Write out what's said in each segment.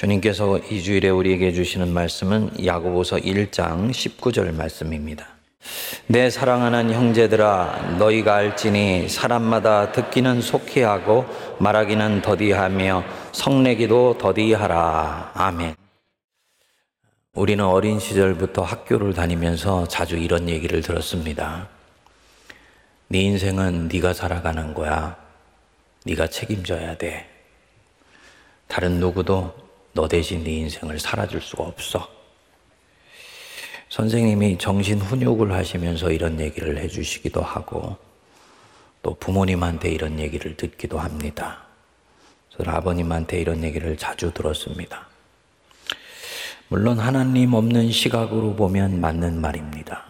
주님께서 이 주일에 우리에게 주시는 말씀은 야고보서 1장 19절 말씀입니다. 내 사랑하는 형제들아 너희가 알지니 사람마다 듣기는 속히 하고 말하기는 더디하며 성내기도 더디하라. 아멘. 우리는 어린 시절부터 학교를 다니면서 자주 이런 얘기를 들었습니다. 네 인생은 네가 살아가는 거야. 네가 책임져야 돼. 다른 누구도 너 대신 네 인생을 살아줄 수가 없어. 선생님이 정신 훈육을 하시면서 이런 얘기를 해주시기도 하고 또 부모님한테 이런 얘기를 듣기도 합니다. 저는 아버님한테 이런 얘기를 자주 들었습니다. 물론 하나님 없는 시각으로 보면 맞는 말입니다.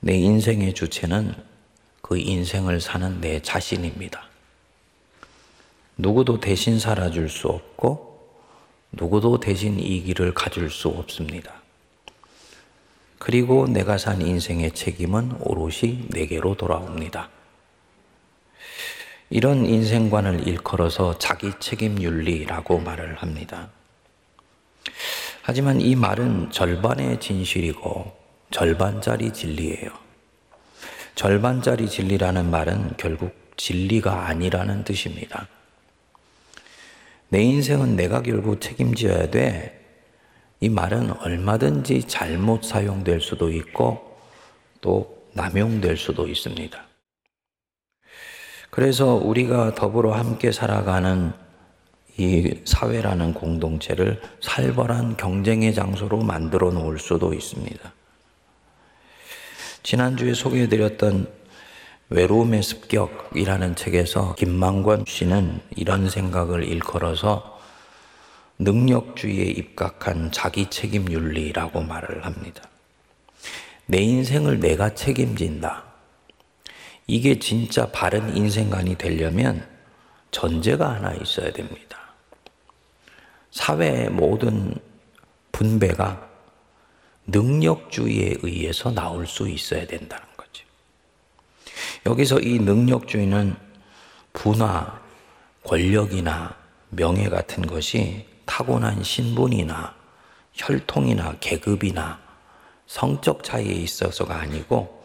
내 인생의 주체는 그 인생을 사는 내 자신입니다. 누구도 대신 살아줄 수 없고 누구도 대신 이 길을 가질 수 없습니다. 그리고 내가 산 인생의 책임은 오롯이 내게로 돌아옵니다. 이런 인생관을 일컬어서 자기 책임 윤리라고 말을 합니다. 하지만 이 말은 절반의 진실이고 절반짜리 진리예요. 절반짜리 진리라는 말은 결국 진리가 아니라는 뜻입니다. 내 인생은 내가 결국 책임져야 돼. 이 말은 얼마든지 잘못 사용될 수도 있고 또 남용될 수도 있습니다. 그래서 우리가 더불어 함께 살아가는 이 사회라는 공동체를 살벌한 경쟁의 장소로 만들어 놓을 수도 있습니다. 지난주에 소개해드렸던 외로움의 습격이라는 책에서 김만권 씨는 이런 생각을 일컬어서 능력주의에 입각한 자기 책임 윤리라고 말을 합니다. 내 인생을 내가 책임진다. 이게 진짜 바른 인생관이 되려면 전제가 하나 있어야 됩니다. 사회의 모든 분배가 능력주의에 의해서 나올 수 있어야 된다는 여기서 이 능력주의는 부나 권력이나 명예 같은 것이 타고난 신분이나 혈통이나 계급이나 성적 차이에 있어서가 아니고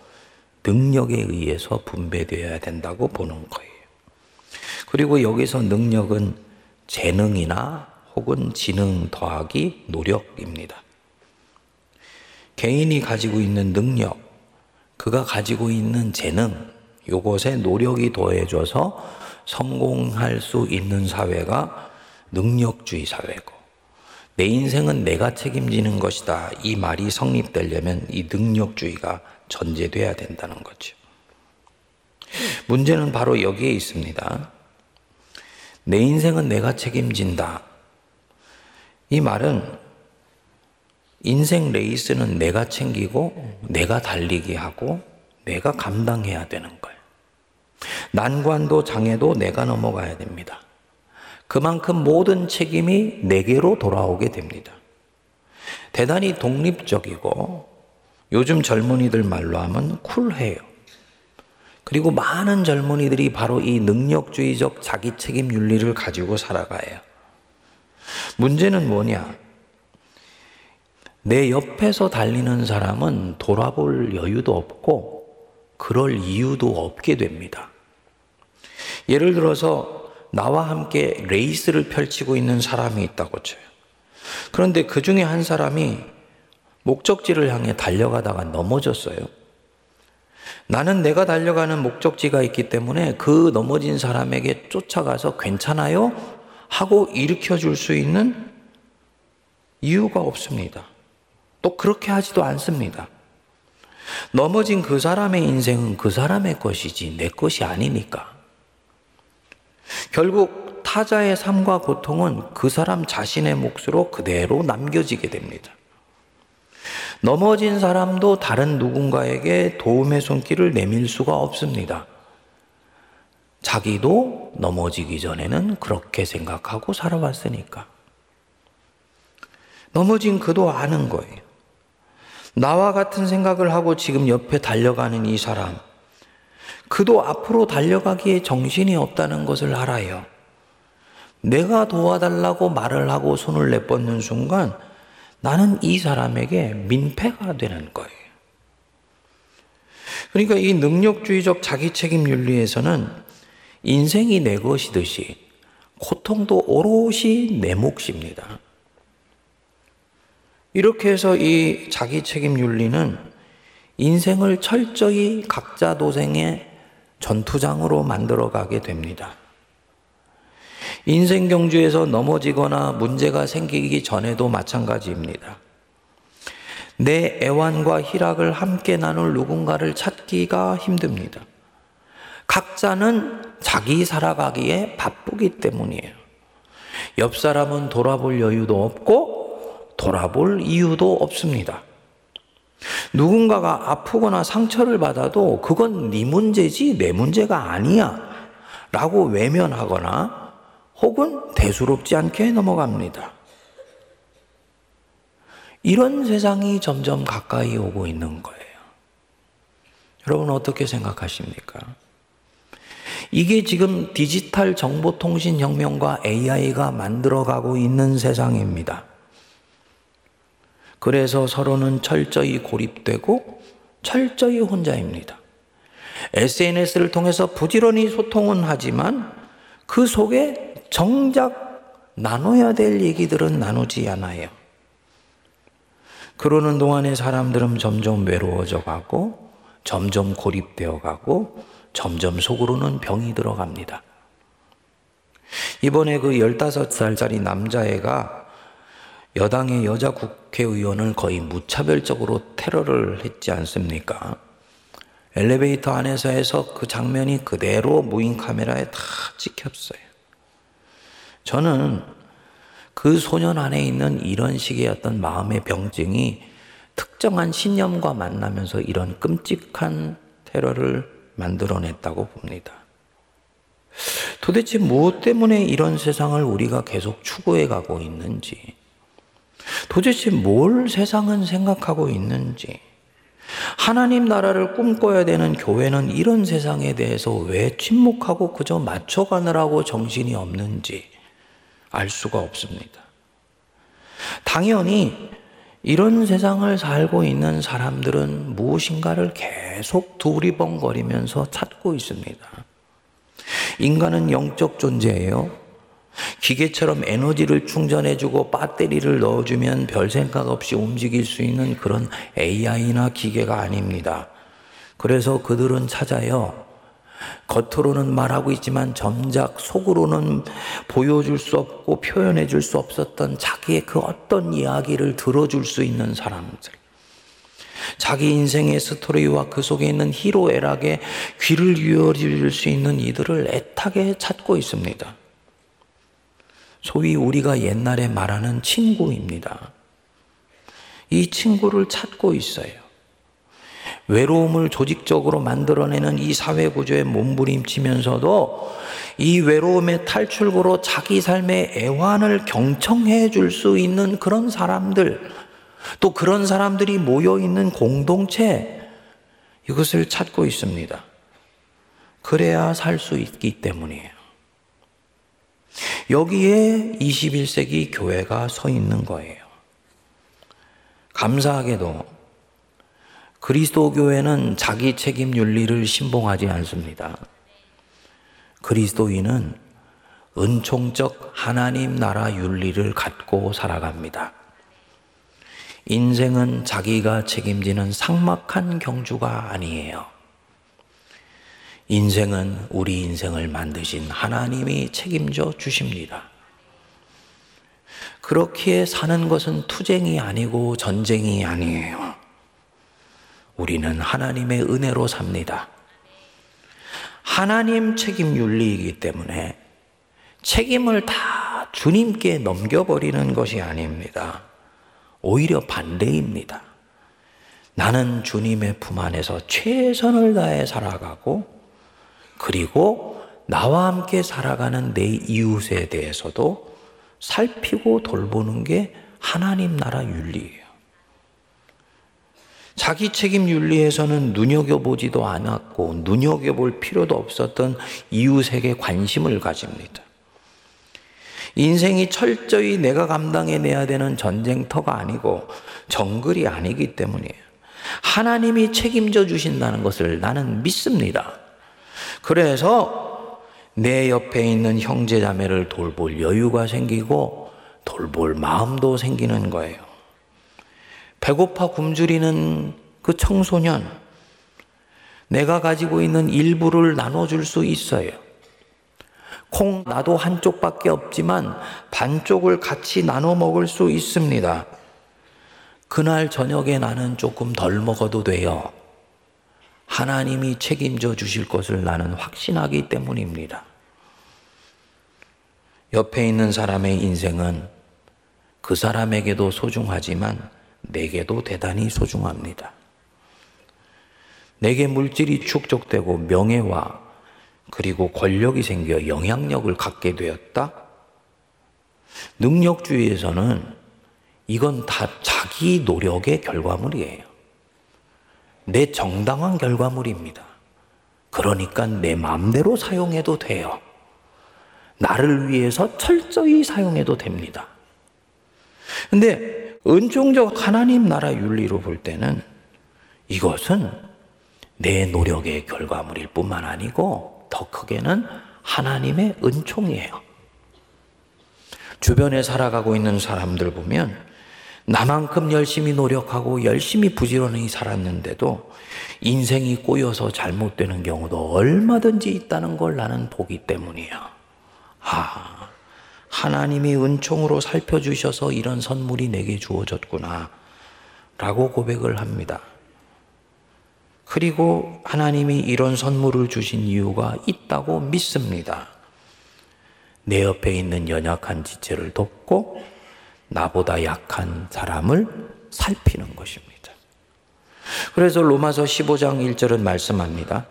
능력에 의해서 분배되어야 된다고 보는 거예요. 그리고 여기서 능력은 재능이나 혹은 지능 더하기 노력입니다. 개인이 가지고 있는 능력, 그가 가지고 있는 재능, 요것에 노력이 더해져서 성공할 수 있는 사회가 능력주의 사회고 내 인생은 내가 책임지는 것이다. 이 말이 성립되려면 이 능력주의가 전제돼야 된다는 거죠. 문제는 바로 여기에 있습니다. 내 인생은 내가 책임진다. 이 말은 인생 레이스는 내가 챙기고 내가 달리게 하고 내가 감당해야 되는 거예요. 난관도 장애도 내가 넘어가야 됩니다. 그만큼 모든 책임이 내게로 돌아오게 됩니다. 대단히 독립적이고 요즘 젊은이들 말로 하면 쿨해요. 그리고 많은 젊은이들이 바로 이 능력주의적 자기 책임 윤리를 가지고 살아가요. 문제는 뭐냐? 내 옆에서 달리는 사람은 돌아볼 여유도 없고 그럴 이유도 없게 됩니다. 예를 들어서 나와 함께 레이스를 펼치고 있는 사람이 있다고 쳐요. 그런데 그 중에 한 사람이 목적지를 향해 달려가다가 넘어졌어요. 나는 내가 달려가는 목적지가 있기 때문에 그 넘어진 사람에게 쫓아가서 괜찮아요? 하고 일으켜 줄 수 있는 이유가 없습니다. 또 그렇게 하지도 않습니다. 넘어진 그 사람의 인생은 그 사람의 것이지 내 것이 아니니까. 결국 타자의 삶과 고통은 그 사람 자신의 몫으로 그대로 남겨지게 됩니다. 넘어진 사람도 다른 누군가에게 도움의 손길을 내밀 수가 없습니다. 자기도 넘어지기 전에는 그렇게 생각하고 살아왔으니까. 넘어진 그도 아는 거예요. 나와 같은 생각을 하고 지금 옆에 달려가는 이 사람, 그도 앞으로 달려가기에 정신이 없다는 것을 알아요. 내가 도와달라고 말을 하고 손을 내뻗는 순간 나는 이 사람에게 민폐가 되는 거예요. 그러니까 이 능력주의적 자기 책임 윤리에서는 인생이 내 것이듯이 고통도 오롯이 내 몫입니다. 이렇게 해서 이 자기 책임 윤리는 인생을 철저히 각자 도생의 전투장으로 만들어 가게 됩니다. 인생 경주에서 넘어지거나 문제가 생기기 전에도 마찬가지입니다. 내 애완과 희락을 함께 나눌 누군가를 찾기가 힘듭니다. 각자는 자기 살아가기에 바쁘기 때문이에요. 옆 사람은 돌아볼 여유도 없고 돌아볼 이유도 없습니다. 누군가가 아프거나 상처를 받아도 그건 네 문제지 내 문제가 아니야 라고 외면하거나 혹은 대수롭지 않게 넘어갑니다. 이런 세상이 점점 가까이 오고 있는 거예요. 여러분 어떻게 생각하십니까? 이게 지금 디지털 정보통신 혁명과 AI가 만들어가고 있는 세상입니다. 그래서 서로는 철저히 고립되고 철저히 혼자입니다. SNS를 통해서 부지런히 소통은 하지만 그 속에 정작 나눠야 될 얘기들은 나누지 않아요. 그러는 동안에 사람들은 점점 외로워져 가고 점점 고립되어 가고 점점 속으로는 병이 들어갑니다. 이번에 그 15살짜리 남자애가 여당의 여자 국회의원을 거의 무차별적으로 테러를 했지 않습니까? 엘리베이터 안에서 해서 그 장면이 그대로 무인 카메라에 다 찍혔어요. 저는 그 소년 안에 있는 이런 식의 어떤 마음의 병증이 특정한 신념과 만나면서 이런 끔찍한 테러를 만들어냈다고 봅니다. 도대체 무엇 때문에 이런 세상을 우리가 계속 추구해 가고 있는지, 도대체 뭘 세상은 생각하고 있는지, 하나님 나라를 꿈꿔야 되는 교회는 이런 세상에 대해서 왜 침묵하고 그저 맞춰가느라고 정신이 없는지 알 수가 없습니다. 당연히 이런 세상을 살고 있는 사람들은 무엇인가를 계속 두리번거리면서 찾고 있습니다. 인간은 영적 존재예요. 기계처럼 에너지를 충전해주고 배터리를 넣어주면 별 생각 없이 움직일 수 있는 그런 AI나 기계가 아닙니다. 그래서 그들은 찾아요. 겉으로는 말하고 있지만 점작 속으로는 보여줄 수 없고 표현해 줄 수 없었던 자기의 그 어떤 이야기를 들어줄 수 있는 사람들. 자기 인생의 스토리와 그 속에 있는 희로애락에 귀를 기울일 수 있는 이들을 애타게 찾고 있습니다. 소위 우리가 옛날에 말하는 친구입니다. 이 친구를 찾고 있어요. 외로움을 조직적으로 만들어내는 이 사회 구조에 몸부림치면서도 이 외로움의 탈출구로 자기 삶의 애환을 경청해 줄 수 있는 그런 사람들, 또 그런 사람들이 모여 있는 공동체, 이것을 찾고 있습니다. 그래야 살 수 있기 때문이에요. 여기에 21세기 교회가 서 있는 거예요. 감사하게도 그리스도 교회는 자기 책임 윤리를 신봉하지 않습니다. 그리스도인은 은총적 하나님 나라 윤리를 갖고 살아갑니다. 인생은 자기가 책임지는 삭막한 경주가 아니에요. 인생은 우리 인생을 만드신 하나님이 책임져 주십니다. 그렇게 사는 것은 투쟁이 아니고 전쟁이 아니에요. 우리는 하나님의 은혜로 삽니다. 하나님 책임 윤리이기 때문에 책임을 다 주님께 넘겨버리는 것이 아닙니다. 오히려 반대입니다. 나는 주님의 품 안에서 최선을 다해 살아가고 그리고 나와 함께 살아가는 내 이웃에 대해서도 살피고 돌보는 게 하나님 나라 윤리예요. 자기 책임 윤리에서는 눈여겨보지도 않았고 눈여겨볼 필요도 없었던 이웃에게 관심을 가집니다. 인생이 철저히 내가 감당해내야 되는 전쟁터가 아니고 정글이 아니기 때문이에요. 하나님이 책임져 주신다는 것을 나는 믿습니다. 그래서 내 옆에 있는 형제 자매를 돌볼 여유가 생기고 돌볼 마음도 생기는 거예요. 배고파 굶주리는 그 청소년, 내가 가지고 있는 일부를 나눠줄 수 있어요. 콩, 나도 한쪽밖에 없지만 반쪽을 같이 나눠 먹을 수 있습니다. 그날 저녁에 나는 조금 덜 먹어도 돼요. 하나님이 책임져 주실 것을 나는 확신하기 때문입니다. 옆에 있는 사람의 인생은 그 사람에게도 소중하지만 내게도 대단히 소중합니다. 내게 물질이 축적되고 명예와 그리고 권력이 생겨 영향력을 갖게 되었다? 능력주의에서는 이건 다 자기 노력의 결과물이에요. 내 정당한 결과물입니다. 그러니까 내 마음대로 사용해도 돼요. 나를 위해서 철저히 사용해도 됩니다. 근데 은총적 하나님 나라 윤리로 볼 때는 이것은 내 노력의 결과물일 뿐만 아니고 더 크게는 하나님의 은총이에요. 주변에 살아가고 있는 사람들 보면 나만큼 열심히 노력하고 열심히 부지런히 살았는데도 인생이 꼬여서 잘못되는 경우도 얼마든지 있다는 걸 나는 보기 때문이야. 아, 하나님이 은총으로 살펴주셔서 이런 선물이 내게 주어졌구나. 라고 고백을 합니다. 그리고 하나님이 이런 선물을 주신 이유가 있다고 믿습니다. 내 옆에 있는 연약한 지체를 돕고 나보다 약한 사람을 살피는 것입니다. 그래서 로마서 15장 1절은 말씀합니다.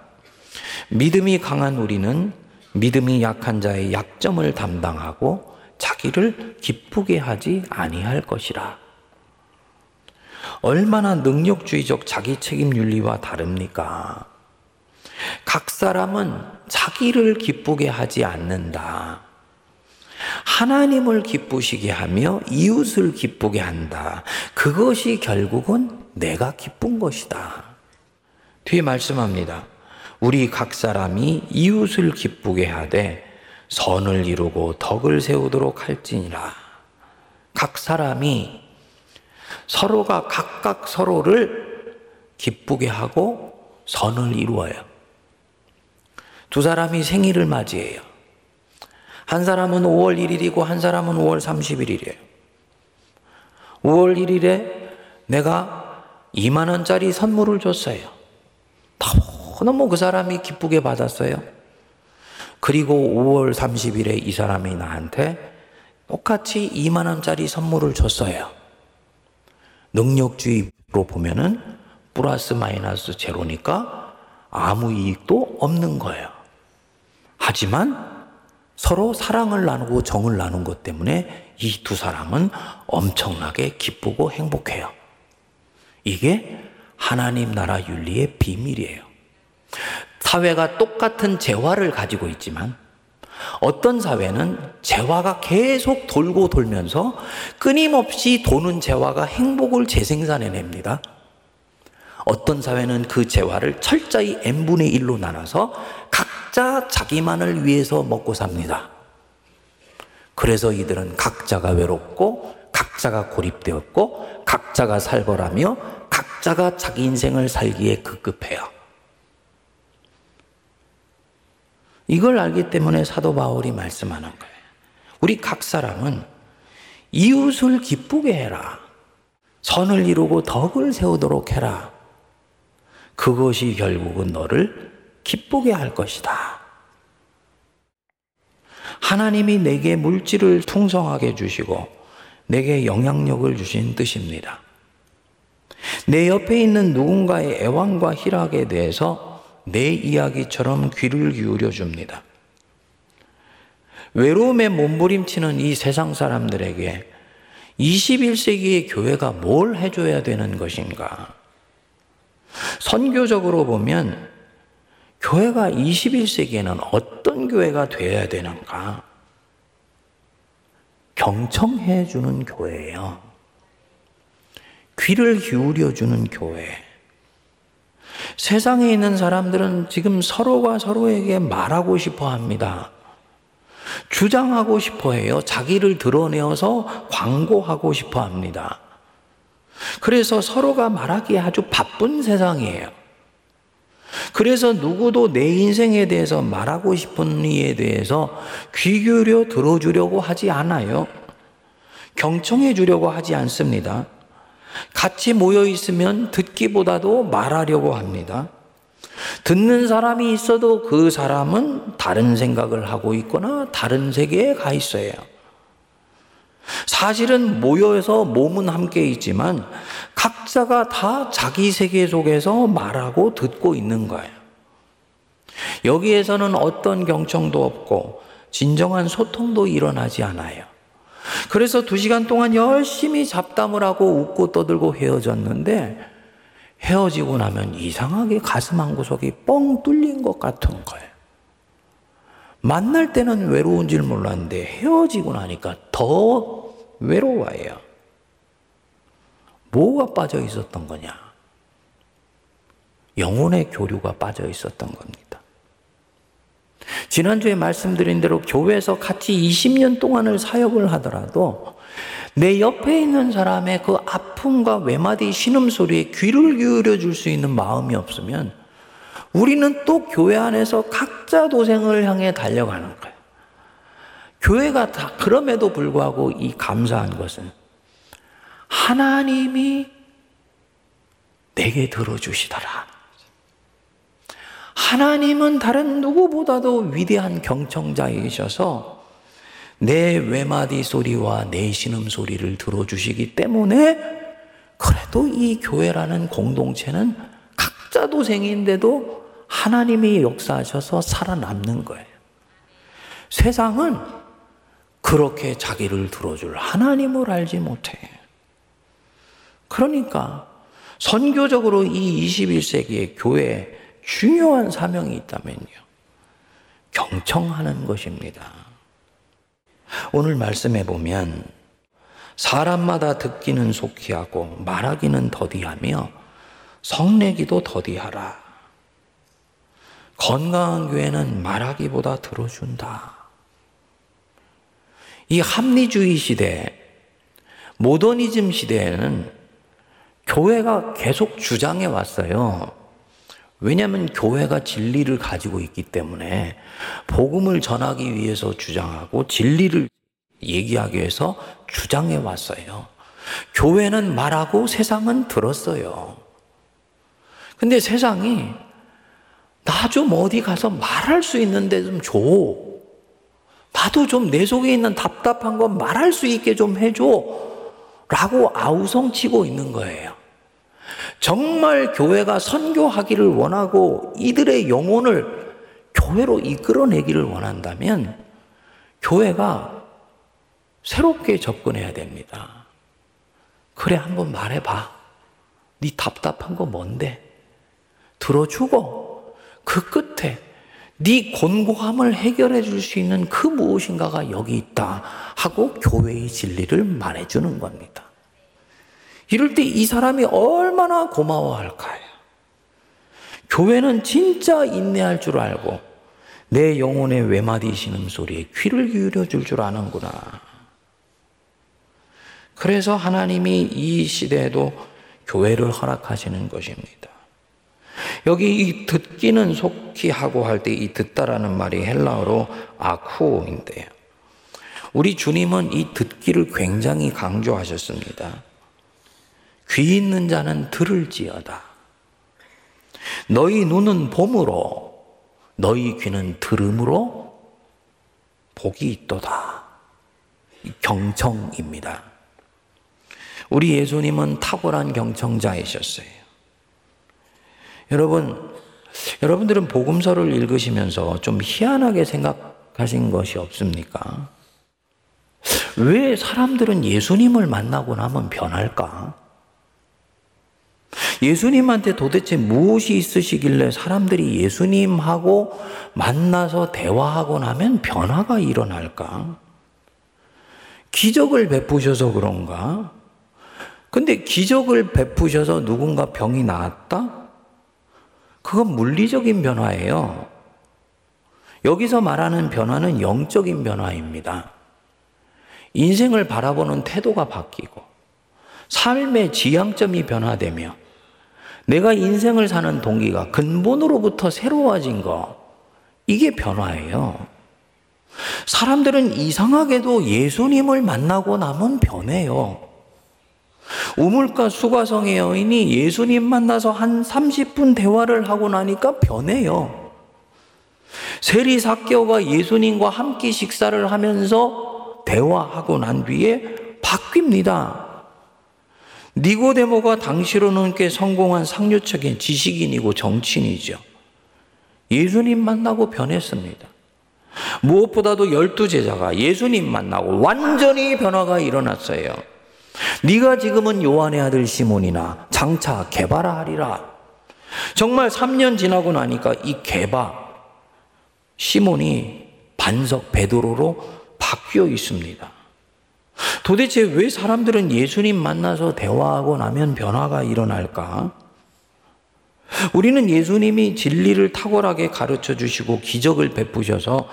믿음이 강한 우리는 믿음이 약한 자의 약점을 담당하고 자기를 기쁘게 하지 아니할 것이라. 얼마나 능력주의적 자기 책임 윤리와 다릅니까? 각 사람은 자기를 기쁘게 하지 않는다. 하나님을 기쁘시게 하며 이웃을 기쁘게 한다. 그것이 결국은 내가 기쁜 것이다. 뒤에 말씀합니다. 우리 각 사람이 이웃을 기쁘게 하되 선을 이루고 덕을 세우도록 할지니라. 각 사람이 서로가 각각 서로를 기쁘게 하고 선을 이루어요. 두 사람이 생일을 맞이해요. 한 사람은 5월 1일이고 한 사람은 5월 31일이에요. 5월 1일에 내가 2만 원짜리 선물을 줬어요. 너무 그 사람이 기쁘게 받았어요. 그리고 5월 30일에 이 사람이 나한테 똑같이 2만 원짜리 선물을 줬어요. 능력주의로 보면은 플러스 마이너스 제로니까 아무 이익도 없는 거예요. 하지만 서로 사랑을 나누고 정을 나눈 것 때문에 이 두 사람은 엄청나게 기쁘고 행복해요. 이게 하나님 나라 윤리의 비밀이에요. 사회가 똑같은 재화를 가지고 있지만 어떤 사회는 재화가 계속 돌고 돌면서 끊임없이 도는 재화가 행복을 재생산해냅니다. 어떤 사회는 그 재화를 철저히 n분의 1로 나눠서 각자 자기만을 위해서 먹고 삽니다. 그래서 이들은 각자가 외롭고 각자가 고립되었고 각자가 살벌하며 각자가 자기 인생을 살기에 급급해요. 이걸 알기 때문에 사도 바울이 말씀하는 거예요. 우리 각 사람은 이웃을 기쁘게 해라. 선을 이루고 덕을 세우도록 해라. 그것이 결국은 너를 기쁘게 할 것이다. 하나님이 내게 물질을 풍성하게 주시고 내게 영향력을 주신 뜻입니다. 내 옆에 있는 누군가의 애환과 희락에 대해서 내 이야기처럼 귀를 기울여 줍니다. 외로움에 몸부림치는 이 세상 사람들에게 21세기의 교회가 뭘 해줘야 되는 것인가? 선교적으로 보면 교회가 21세기에는 어떤 교회가 되어야 되는가? 경청해 주는 교회예요. 귀를 기울여 주는 교회. 세상에 있는 사람들은 지금 서로가 서로에게 말하고 싶어 합니다. 주장하고 싶어 해요. 자기를 드러내어서 광고하고 싶어 합니다. 그래서 서로가 말하기에 아주 바쁜 세상이에요. 그래서 누구도 내 인생에 대해서 말하고 싶은 이에 대해서 귀 기울여 들어주려고 하지 않아요. 경청해 주려고 하지 않습니다. 같이 모여 있으면 듣기보다도 말하려고 합니다. 듣는 사람이 있어도 그 사람은 다른 생각을 하고 있거나 다른 세계에 가 있어요. 사실은 모여서 몸은 함께 있지만 각자가 다 자기 세계 속에서 말하고 듣고 있는 거예요. 여기에서는 어떤 경청도 없고 진정한 소통도 일어나지 않아요. 그래서 두 시간 동안 열심히 잡담을 하고 웃고 떠들고 헤어졌는데 헤어지고 나면 이상하게 가슴 한 구석이 뻥 뚫린 것 같은 거예요. 만날 때는 외로운 줄 몰랐는데 헤어지고 나니까 더 외로워요. 뭐가 빠져 있었던 거냐? 영혼의 교류가 빠져 있었던 겁니다. 지난주에 말씀드린 대로 교회에서 같이 20년 동안을 사역을 하더라도 내 옆에 있는 사람의 그 아픔과 외마디 신음소리에 귀를 기울여 줄 수 있는 마음이 없으면 우리는 또 교회 안에서 각자 도생을 향해 달려가는 거예요. 교회가 다 그럼에도 불구하고 이 감사한 것은 하나님이 내게 들어주시더라. 하나님은 다른 누구보다도 위대한 경청자이셔서 내 외마디 소리와 내 신음 소리를 들어주시기 때문에 그래도 이 교회라는 공동체는 각자 도생인데도 하나님이 역사하셔서 살아남는 거예요. 세상은 그렇게 자기를 들어줄 하나님을 알지 못해. 그러니까 선교적으로 이 21세기의 교회에 중요한 사명이 있다면요. 경청하는 것입니다. 오늘 말씀해 보면 사람마다 듣기는 속히 하고 말하기는 더디하며 성내기도 더디하라. 건강한 교회는 말하기보다 들어준다. 이 합리주의 시대, 모더니즘 시대에는 교회가 계속 주장해 왔어요. 왜냐하면 교회가 진리를 가지고 있기 때문에 복음을 전하기 위해서 주장하고 진리를 얘기하기 위해서 주장해 왔어요. 교회는 말하고 세상은 들었어요. 근데 세상이 나 좀 어디 가서 말할 수 있는데 좀 줘. 나도 좀 내 속에 있는 답답한 건 말할 수 있게 좀 해줘. 라고 아우성치고 있는 거예요. 정말 교회가 선교하기를 원하고 이들의 영혼을 교회로 이끌어내기를 원한다면 교회가 새롭게 접근해야 됩니다. 그래, 한번 말해봐. 네 답답한 거 뭔데? 들어주고 그 끝에 네 곤고함을 해결해 줄 수 있는 그 무엇인가가 여기 있다 하고 교회의 진리를 말해 주는 겁니다. 이럴 때 이 사람이 얼마나 고마워할까요? 교회는 진짜 인내할 줄 알고 내 영혼의 외마디 신음소리에 귀를 기울여 줄 줄 아는구나. 그래서 하나님이 이 시대에도 교회를 허락하시는 것입니다. 여기 이 듣기는 속히 하고 할 때 이 듣다라는 말이 헬라어로 아쿠인데요. 우리 주님은 이 듣기를 굉장히 강조하셨습니다. 귀 있는 자는 들을지어다. 너희 눈은 봄으로, 너희 귀는 들음으로 복이 있도다. 경청입니다. 우리 예수님은 탁월한 경청자이셨어요. 여러분, 여러분들은 복음서를 읽으시면서 좀 희한하게 생각하신 것이 없습니까? 왜 사람들은 예수님을 만나고 나면 변할까? 예수님한테 도대체 무엇이 있으시길래 사람들이 예수님하고 만나서 대화하고 나면 변화가 일어날까? 기적을 베푸셔서 그런가? 근데 기적을 베푸셔서 누군가 병이 나았다? 그건 물리적인 변화예요. 여기서 말하는 변화는 영적인 변화입니다. 인생을 바라보는 태도가 바뀌고, 삶의 지향점이 변화되며, 내가 인생을 사는 동기가 근본으로부터 새로워진 거, 이게 변화예요. 사람들은 이상하게도 예수님을 만나고 나면 변해요. 우물가 수가성의 여인이 예수님 만나서 한 30분 대화를 하고 나니까 변해요. 세리 사개오가 예수님과 함께 식사를 하면서 대화하고 난 뒤에 바뀝니다. 니고데모가 당시로는 꽤 성공한 상류적인 지식인이고 정치인이죠. 예수님 만나고 변했습니다. 무엇보다도 열두 제자가 예수님 만나고 완전히 변화가 일어났어요. 네가 지금은 요한의 아들 시몬이나 장차 개바라 하리라. 정말 3년 지나고 나니까 이 개바 시몬이 반석 베드로로 바뀌어 있습니다. 도대체 왜 사람들은 예수님 만나서 대화하고 나면 변화가 일어날까? 우리는 예수님이 진리를 탁월하게 가르쳐 주시고 기적을 베푸셔서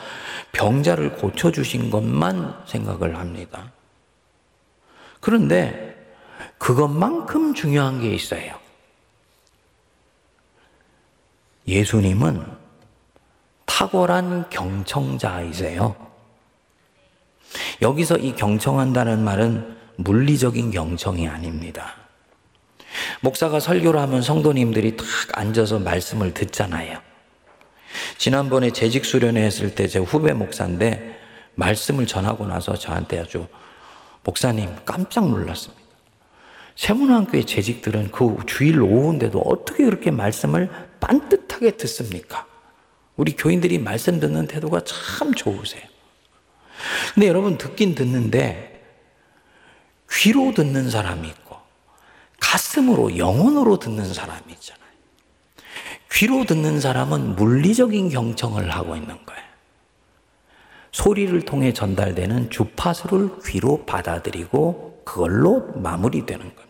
병자를 고쳐 주신 것만 생각을 합니다. 그런데 그것만큼 중요한 게 있어요. 예수님은 탁월한 경청자이세요. 여기서 이 경청한다는 말은 물리적인 경청이 아닙니다. 목사가 설교를 하면 성도님들이 탁 앉아서 말씀을 듣잖아요. 지난번에 재직 수련회 했을 때 제 후배 목사인데 말씀을 전하고 나서 저한테 아주 목사님 깜짝 놀랐습니다. 세문안교의 재직들은 그 주일 오후인데도 어떻게 그렇게 말씀을 빤듯하게 듣습니까? 우리 교인들이 말씀 듣는 태도가 참 좋으세요. 근데 여러분 듣긴 듣는데 귀로 듣는 사람이 있고 가슴으로 영혼으로 듣는 사람이 있잖아요. 귀로 듣는 사람은 물리적인 경청을 하고 있는 거예요. 소리를 통해 전달되는 주파수를 귀로 받아들이고 그걸로 마무리되는 겁니다.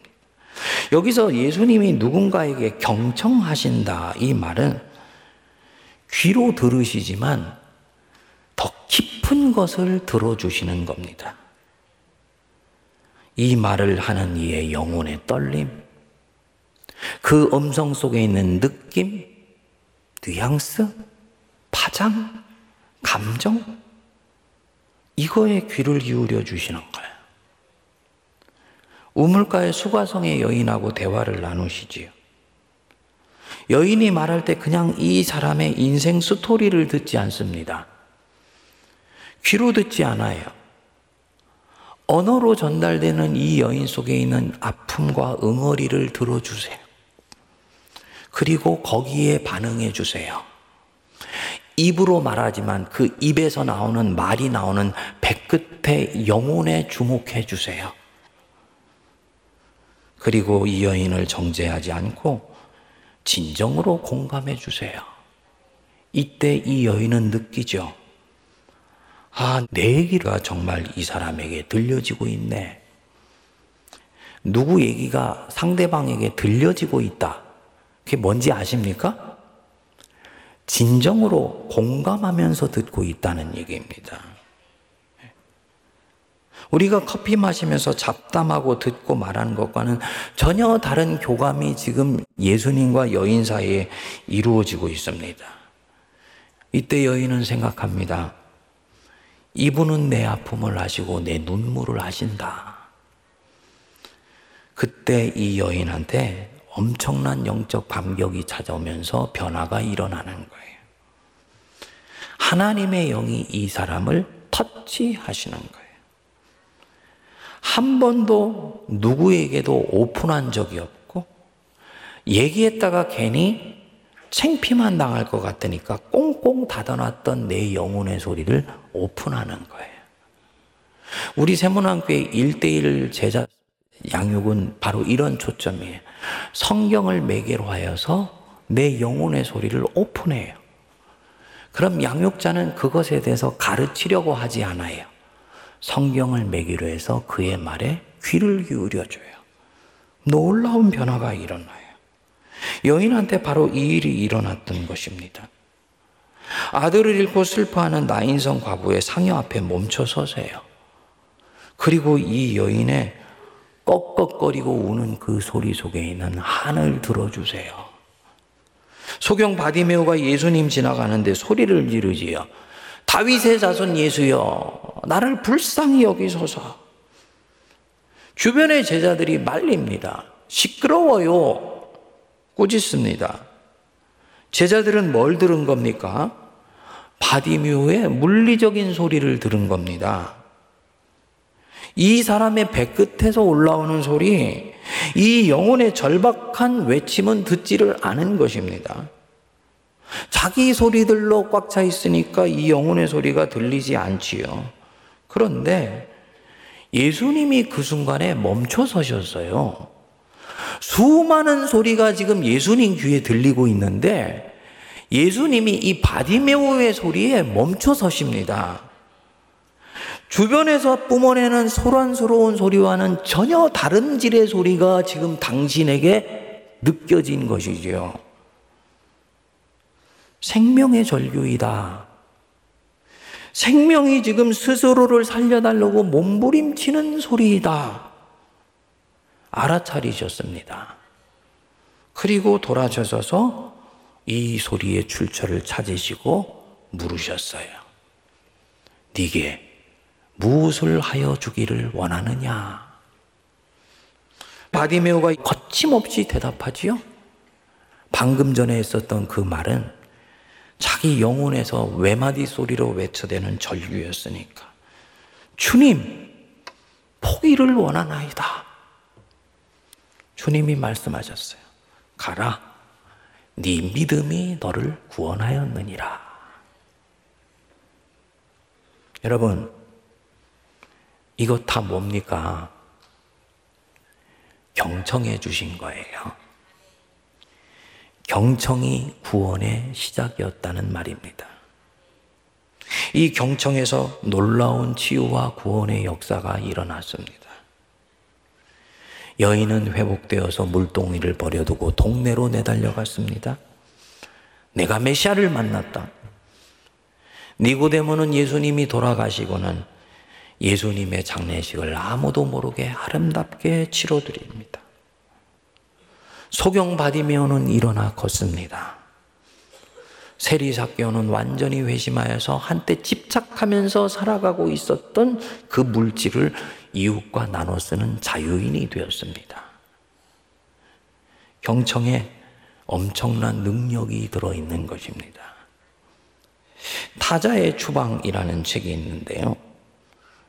여기서 예수님이 누군가에게 경청하신다 이 말은 귀로 들으시지만 더 깊은 것을 들어주시는 겁니다. 이 말을 하는 이의 영혼의 떨림, 그 음성 속에 있는 느낌, 뉘앙스, 파장, 감정, 이거에 귀를 기울여 주시는 거예요. 우물가의 수가성의 여인하고 대화를 나누시지요. 여인이 말할 때 그냥 이 사람의 인생 스토리를 듣지 않습니다. 귀로 듣지 않아요. 언어로 전달되는 이 여인 속에 있는 아픔과 응어리를 들어주세요. 그리고 거기에 반응해 주세요. 입으로 말하지만 그 입에서 나오는 말이 나오는 배끝에 영혼에 주목해 주세요. 그리고 이 여인을 정죄하지 않고 진정으로 공감해 주세요. 이때 이 여인은 느끼죠. 아, 내 얘기가 정말 이 사람에게 들려지고 있네. 누구 얘기가 상대방에게 들려지고 있다. 그게 뭔지 아십니까? 진정으로 공감하면서 듣고 있다는 얘기입니다. 우리가 커피 마시면서 잡담하고 듣고 말하는 것과는 전혀 다른 교감이 지금 예수님과 여인 사이에 이루어지고 있습니다. 이때 여인은 생각합니다. 이분은 내 아픔을 아시고 내 눈물을 아신다. 그때 이 여인한테 엄청난 영적 감격이 찾아오면서 변화가 일어나는 거예요. 하나님의 영이 이 사람을 터치하시는 거예요. 한 번도 누구에게도 오픈한 적이 없고, 얘기했다가 괜히 챙피만 당할 것 같으니까 꽁꽁 닫아놨던 내 영혼의 소리를 오픈하는 거예요. 우리 세문안교회 1대1 제자 양육은 바로 이런 초점이에요. 성경을 매개로 하여서 내 영혼의 소리를 오픈해요. 그럼 양육자는 그것에 대해서 가르치려고 하지 않아요. 성경을 매기로 해서 그의 말에 귀를 기울여줘요. 놀라운 변화가 일어나요. 여인한테 바로 이 일이 일어났던 것입니다. 아들을 잃고 슬퍼하는 나인성 과부의 상여 앞에 멈춰 서세요. 그리고 이 여인의 꺽꺽거리고 우는 그 소리 속에 있는 한을 들어주세요. 소경 바디메오가 예수님 지나가는데 소리를 지르지요. 다윗의 자손 예수여, 나를 불쌍히 여기소서. 주변의 제자들이 말립니다. 시끄러워요. 꾸짖습니다. 제자들은 뭘 들은 겁니까? 바디메오의 물리적인 소리를 들은 겁니다. 이 사람의 배끝에서 올라오는 소리, 이 영혼의 절박한 외침은 듣지를 않은 것입니다. 자기 소리들로 꽉 차 있으니까 이 영혼의 소리가 들리지 않지요. 그런데 예수님이 그 순간에 멈춰 서셨어요. 수많은 소리가 지금 예수님 귀에 들리고 있는데 예수님이 이 바디메오의 소리에 멈춰 서십니다. 주변에서 뿜어내는 소란스러운 소리와는 전혀 다른 질의 소리가 지금 당신에게 느껴진 것이지요. 생명의 절규이다. 생명이 지금 스스로를 살려달라고 몸부림치는 소리이다. 알아차리셨습니다. 그리고 돌아서서 이 소리의 출처를 찾으시고 물으셨어요. 네게 무엇을 하여 주기를 원하느냐? 바디메오가 거침없이 대답하지요. 방금 전에 했었던 그 말은 자기 영혼에서 외마디 소리로 외쳐대는 절규였으니까. 주님, 포기를 원하나이다. 주님이 말씀하셨어요. 가라. 네 믿음이 너를 구원하였느니라. 여러분, 이거 다 뭡니까? 경청해 주신 거예요. 경청이 구원의 시작이었다는 말입니다. 이 경청에서 놀라운 치유와 구원의 역사가 일어났습니다. 여인은 회복되어서 물동이를 버려두고 동네로 내달려갔습니다. 내가 메시아를 만났다. 니고데모는 예수님이 돌아가시고는 예수님의 장례식을 아무도 모르게 아름답게 치러드립니다. 소경 바디메오는 일어나 걷습니다. 세리사교는 완전히 회심하여서 한때 집착하면서 살아가고 있었던 그 물질을 이웃과 나눠 쓰는 자유인이 되었습니다. 경청에 엄청난 능력이 들어있는 것입니다. 타자의 추방이라는 책이 있는데요.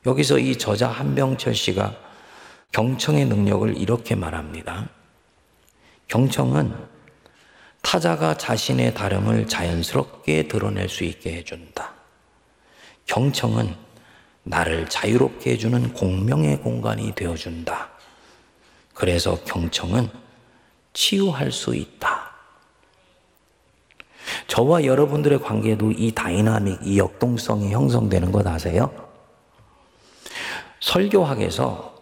여기서 이 저자 한병철 씨가 경청의 능력을 이렇게 말합니다. 경청은 타자가 자신의 다름을 자연스럽게 드러낼 수 있게 해준다. 경청은 나를 자유롭게 해주는 공명의 공간이 되어준다. 그래서 경청은 치유할 수 있다. 저와 여러분들의 관계도 이 다이나믹, 이 역동성이 형성되는 것 아세요? 설교학에서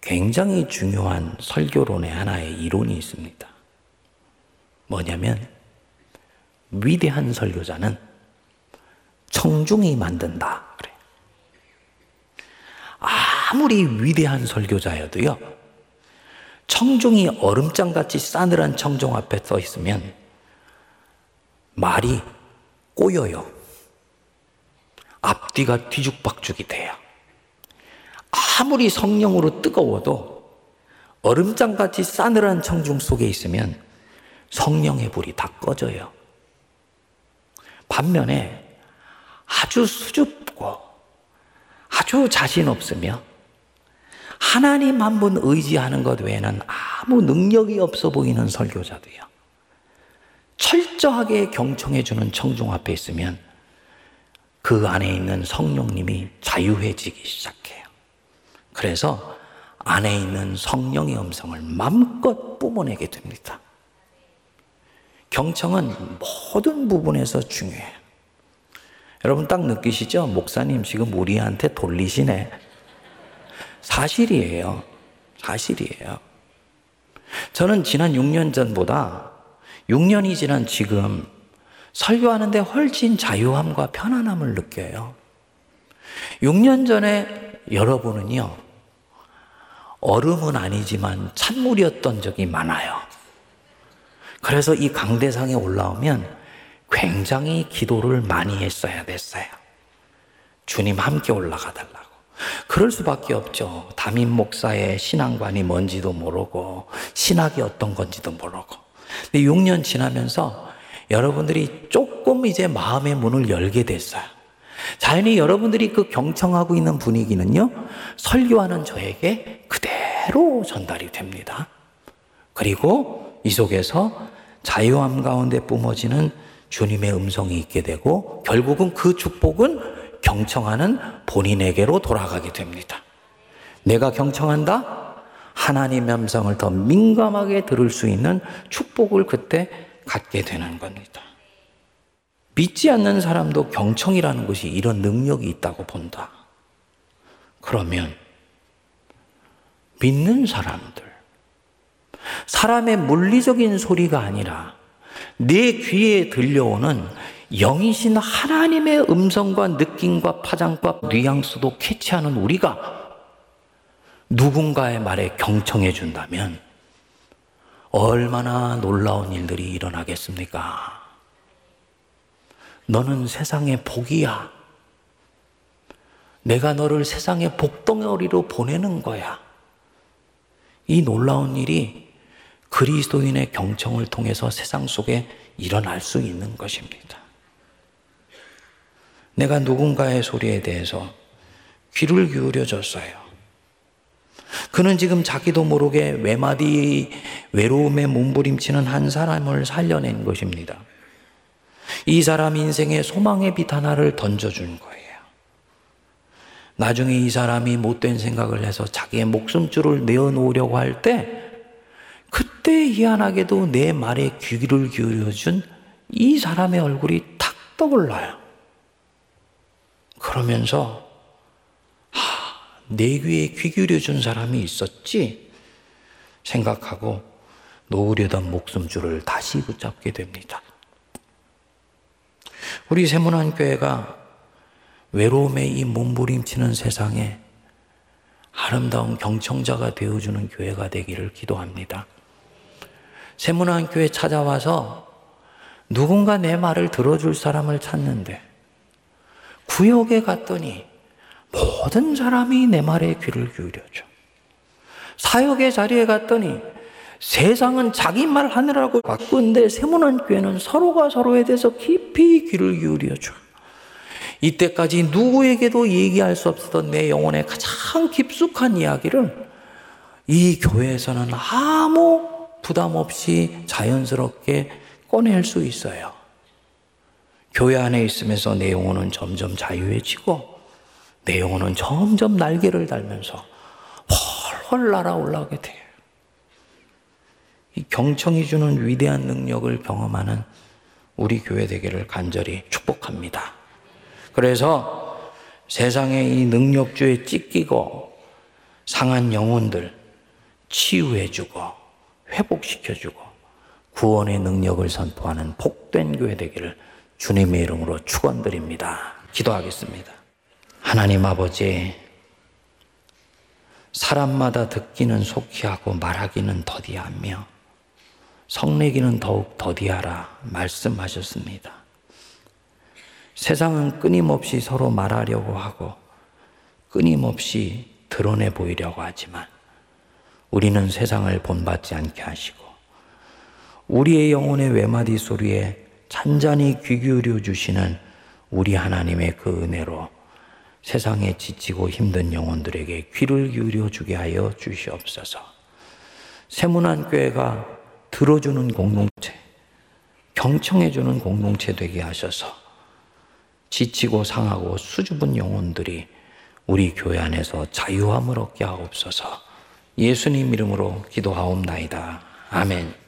굉장히 중요한 설교론의 하나의 이론이 있습니다. 뭐냐면, 위대한 설교자는 청중이 만든다. 그래. 아무리 위대한 설교자여도요, 청중이 얼음장같이 싸늘한 청중 앞에 서 있으면 말이 꼬여요. 앞뒤가 뒤죽박죽이 돼요. 아무리 성령으로 뜨거워도 얼음장같이 싸늘한 청중 속에 있으면 성령의 불이 다 꺼져요. 반면에 아주 수줍고 아주 자신 없으며 하나님 한 분 의지하는 것 외에는 아무 능력이 없어 보이는 설교자도요. 철저하게 경청해주는 청중 앞에 있으면 그 안에 있는 성령님이 자유해지기 시작해요. 그래서 안에 있는 성령의 음성을 마음껏 뿜어내게 됩니다. 경청은 모든 부분에서 중요해요. 여러분 딱 느끼시죠? 목사님 지금 우리한테 돌리시네. 사실이에요. 사실이에요. 저는 지난 6년 전보다 6년이 지난 지금 설교하는데 훨씬 자유함과 편안함을 느껴요. 6년 전에 여러분은요, 얼음은 아니지만 찬물이었던 적이 많아요. 그래서 이 강대상에 올라오면 굉장히 기도를 많이 했어야 됐어요. 주님 함께 올라가 달라고. 그럴 수밖에 없죠. 담임 목사의 신앙관이 뭔지도 모르고, 신학이 어떤 건지도 모르고. 근데 6년 지나면서 여러분들이 조금 이제 마음의 문을 열게 됐어요. 자연히 여러분들이 그 경청하고 있는 분위기는요, 설교하는 저에게 그대로 전달이 됩니다. 그리고 이 속에서 자유함 가운데 뿜어지는 주님의 음성이 있게 되고, 결국은 그 축복은 경청하는 본인에게로 돌아가게 됩니다. 내가 경청한다? 하나님의 음성을 더 민감하게 들을 수 있는 축복을 그때 갖게 되는 겁니다. 믿지 않는 사람도 경청이라는 것이 이런 능력이 있다고 본다. 그러면 믿는 사람들, 사람의 물리적인 소리가 아니라 내 귀에 들려오는 영이신 하나님의 음성과 느낌과 파장과 뉘앙스도 캐치하는 우리가 누군가의 말에 경청해 준다면 얼마나 놀라운 일들이 일어나겠습니까? 너는 세상의 복이야. 내가 너를 세상의 복덩어리로 보내는 거야. 이 놀라운 일이 그리스도인의 경청을 통해서 세상 속에 일어날 수 있는 것입니다. 내가 누군가의 소리에 대해서 귀를 기울여 줬어요. 그는 지금 자기도 모르게 외마디 외로움에 몸부림치는 한 사람을 살려낸 것입니다. 이 사람 인생에 소망의 빛 하나를 던져준 거예요. 나중에 이 사람이 못된 생각을 해서 자기의 목숨줄을 내어놓으려고 할 때, 그때 희한하게도 내 말에 귀를 기울여준 이 사람의 얼굴이 탁 떠올라요. 그러면서 내 귀에 귀 기울여준 사람이 있었지 생각하고 놓으려던 목숨줄을 다시 붙잡게 됩니다. 우리 세문안 교회가 외로움에 이 몸부림치는 세상에 아름다운 경청자가 되어주는 교회가 되기를 기도합니다. 세문안 교회 찾아와서 누군가 내 말을 들어줄 사람을 찾는데 구역에 갔더니 모든 사람이 내 말에 귀를 기울여줘. 사역의 자리에 갔더니 세상은 자기 말 하느라고 바꾸는데 세문안 교회는 서로가 서로에 대해서 깊이 귀를 기울여줘. 이때까지 누구에게도 얘기할 수 없었던 내 영혼의 가장 깊숙한 이야기를 이 교회에서는 아무 부담 없이 자연스럽게 꺼낼 수 있어요. 교회 안에 있으면서 내 영혼은 점점 자유해지고 내 영혼은 점점 날개를 달면서 훨훨 날아올라오게 돼요. 이 경청이 주는 위대한 능력을 경험하는 우리 교회 되기를 간절히 축복합니다. 그래서 세상의 이 능력주에 찢기고 상한 영혼들 치유해주고 회복시켜주고 구원의 능력을 선포하는 복된 교회 되기를 주님의 이름으로 축원드립니다. 기도하겠습니다. 하나님 아버지, 사람마다 듣기는 속히 하고 말하기는 더디하며 성내기는 더욱 더디하라 말씀하셨습니다. 세상은 끊임없이 서로 말하려고 하고 끊임없이 드러내 보이려고 하지만 우리는 세상을 본받지 않게 하시고 우리의 영혼의 외마디 소리에 찬잔히 귀 기울여 주시는 우리 하나님의 그 은혜로 세상에 지치고 힘든 영혼들에게 귀를 기울여 주게 하여 주시옵소서. 세문안 교회가 들어주는 공동체, 경청해주는 공동체 되게 하셔서 지치고 상하고 수줍은 영혼들이 우리 교회 안에서 자유함을 얻게 하옵소서. 예수님 이름으로 기도하옵나이다. 아멘.